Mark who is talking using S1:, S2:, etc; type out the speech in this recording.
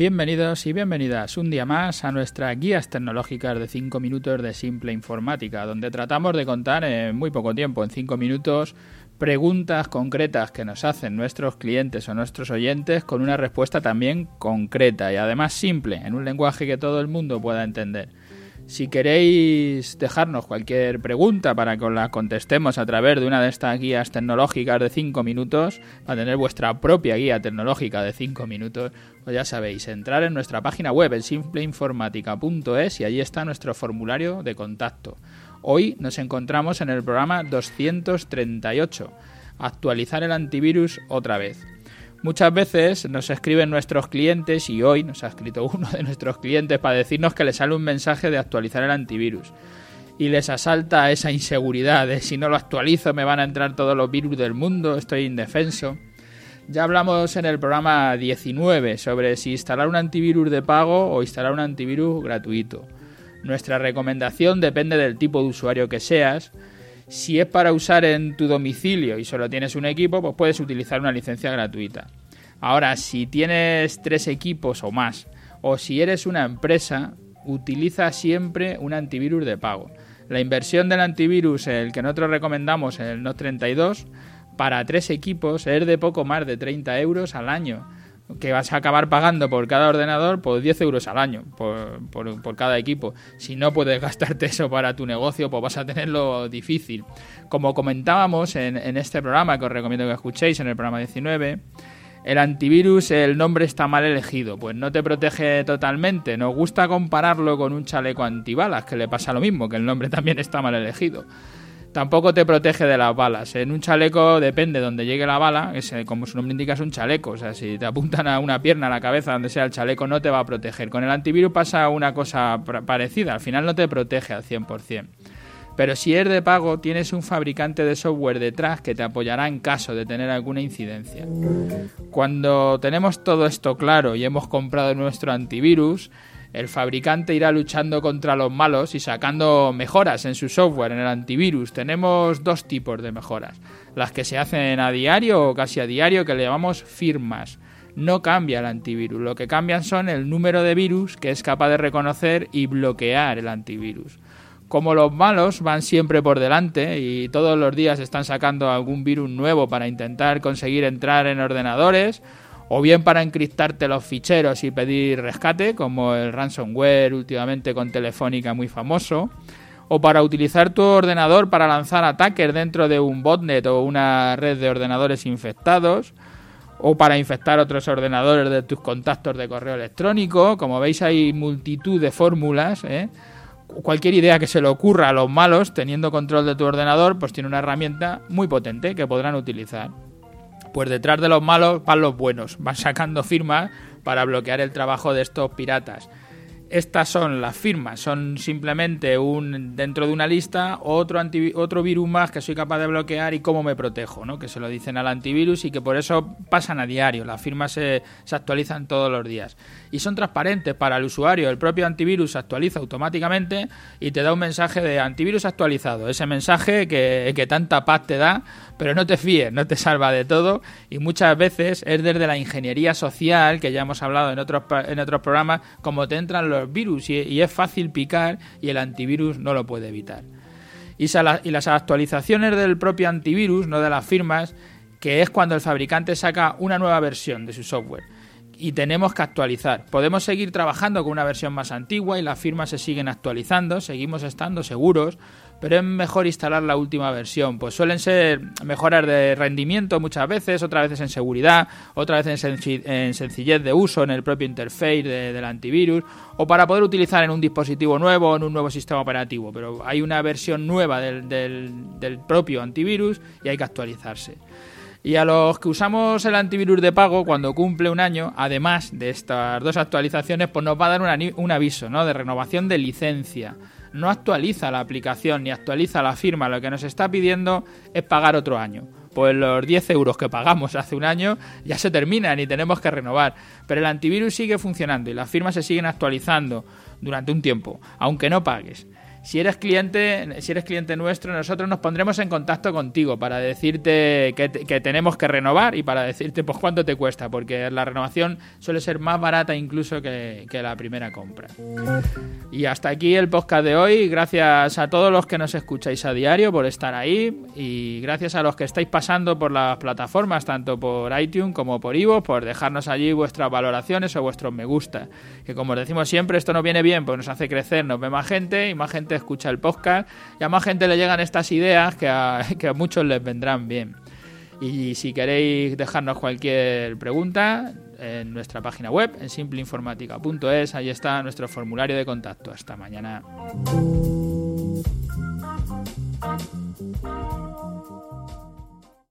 S1: Bienvenidos y bienvenidas un día más a nuestras guías tecnológicas de 5 minutos de simple informática, donde tratamos de contar en muy poco tiempo, en 5 minutos, preguntas concretas que nos hacen nuestros clientes o nuestros oyentes con una respuesta también concreta y además simple, en un lenguaje que todo el mundo pueda entender. Si queréis dejarnos cualquier pregunta para que os la contestemos a través de una de estas guías tecnológicas de 5 minutos, para tener vuestra propia guía tecnológica de 5 minutos, pues ya sabéis, entrar en nuestra página web, en simpleinformática.es, y allí está nuestro formulario de contacto. Hoy nos encontramos en el programa 238, actualizar el antivirus otra vez. Muchas veces nos escriben nuestros clientes y hoy nos ha escrito uno de nuestros clientes para decirnos que le sale un mensaje de actualizar el antivirus. Y les asalta esa inseguridad de si no lo actualizo me van a entrar todos los virus del mundo, estoy indefenso. Ya hablamos en el programa 19 sobre si instalar un antivirus de pago o instalar un antivirus gratuito. Nuestra recomendación depende del tipo de usuario que seas. Si es para usar en tu domicilio y solo tienes un equipo, pues puedes utilizar una licencia gratuita. Ahora, si tienes tres equipos o más, o si eres una empresa, utiliza siempre un antivirus de pago. La inversión del antivirus, el que nosotros recomendamos, el Note 32, para tres equipos es de poco más de 30 euros al año que vas a acabar pagando por cada ordenador por 10 euros al año, por, por, cada equipo. Si no puedes gastarte eso para tu negocio, pues vas a tenerlo difícil. Como comentábamos en, en este programa, que os recomiendo que escuchéis, en el programa 19, el antivirus, el nombre está mal elegido, pues no te protege totalmente. Nos gusta compararlo con un chaleco antibalas, que le pasa lo mismo, que el nombre también está mal elegido. Tampoco te protege de las balas. En un chaleco depende de donde llegue la bala, es, como su nombre indica es un chaleco, o sea, si te apuntan a una pierna, a la cabeza, donde sea el chaleco, no te va a proteger. Con el antivirus pasa una cosa parecida, al final no te protege al 100%. Pero si es de pago, tienes un fabricante de software detrás que te apoyará en caso de tener alguna incidencia. Cuando tenemos todo esto claro y hemos comprado nuestro antivirus, el fabricante irá luchando contra los malos y sacando mejoras en su software, en el antivirus. Tenemos dos tipos de mejoras. Las que se hacen a diario o casi a diario, que le llamamos firmas. No cambia el antivirus, lo que cambian son el número de virus que es capaz de reconocer y bloquear el antivirus. Como los malos van siempre por delante y todos los días están sacando algún virus nuevo para intentar conseguir entrar en ordenadores, o bien para encriptarte los ficheros y pedir rescate, como el ransomware últimamente con Telefónica muy famoso, o para utilizar tu ordenador para lanzar ataques dentro de un botnet o una red de ordenadores infectados, o para infectar otros ordenadores de tus contactos de correo electrónico. Como veis hay multitud de fórmulas. ¿eh? Cualquier idea que se le ocurra a los malos, teniendo control de tu ordenador, pues tiene una herramienta muy potente que podrán utilizar. Pues detrás de los malos van los buenos, van sacando firmas para bloquear el trabajo de estos piratas. Estas son las firmas, son simplemente un dentro de una lista otro otro virus más que soy capaz de bloquear y cómo me protejo, ¿no? Que se lo dicen al antivirus y que por eso pasan a diario. Las firmas se, se actualizan todos los días y son transparentes para el usuario. El propio antivirus actualiza automáticamente y te da un mensaje de antivirus actualizado. Ese mensaje que, que tanta paz te da, pero no te fíes, no te salva de todo y muchas veces es desde la ingeniería social que ya hemos hablado en otros en otros programas como te entran los virus y, es fácil picar y el antivirus no lo puede evitar. Y, y las actualizaciones del propio antivirus, no de las firmas, que es cuando el fabricante saca una nueva versión de su software y tenemos que actualizar. Podemos seguir trabajando con una versión más antigua y las firmas se siguen actualizando, seguimos estando seguros, pero es mejor instalar la última versión. Pues suelen ser mejoras de rendimiento muchas veces, otras veces en seguridad, otras veces en, sencillez de uso en el propio interface del antivirus, o para poder utilizar en un dispositivo nuevo o en un nuevo sistema operativo. Pero hay una versión nueva del, del propio antivirus y hay que actualizarse. Y a los que usamos el antivirus de pago, cuando cumple un año, además de estas dos actualizaciones, pues nos va a dar un aviso ¿no? de renovación de licencia no actualiza la aplicación ni actualiza la firma, lo que nos está pidiendo es pagar otro año. Pues los 10 euros que pagamos hace un año ya se terminan y tenemos que renovar. Pero el antivirus sigue funcionando y las firmas se siguen actualizando durante un tiempo, aunque no pagues. Si eres cliente, si eres cliente nuestro, nosotros nos pondremos en contacto contigo para decirte que, tenemos que renovar y para decirte pues cuánto te cuesta, porque la renovación suele ser más barata incluso que, la primera compra. Y hasta aquí el podcast de hoy. Gracias a todos los que nos escucháis a diario por estar ahí y gracias a los que estáis pasando por las plataformas, tanto por iTunes como por Ivo, por dejarnos allí vuestras valoraciones o vuestros me gusta. Que como decimos siempre, esto nos viene bien, pues nos hace crecer, nos ve más gente y más escucha el podcast y a más gente le llegan estas ideas que a, que a muchos les vendrán bien. Y si queréis dejarnos cualquier pregunta en nuestra página web, en simpleinformática.es, ahí está nuestro formulario de contacto. Hasta mañana.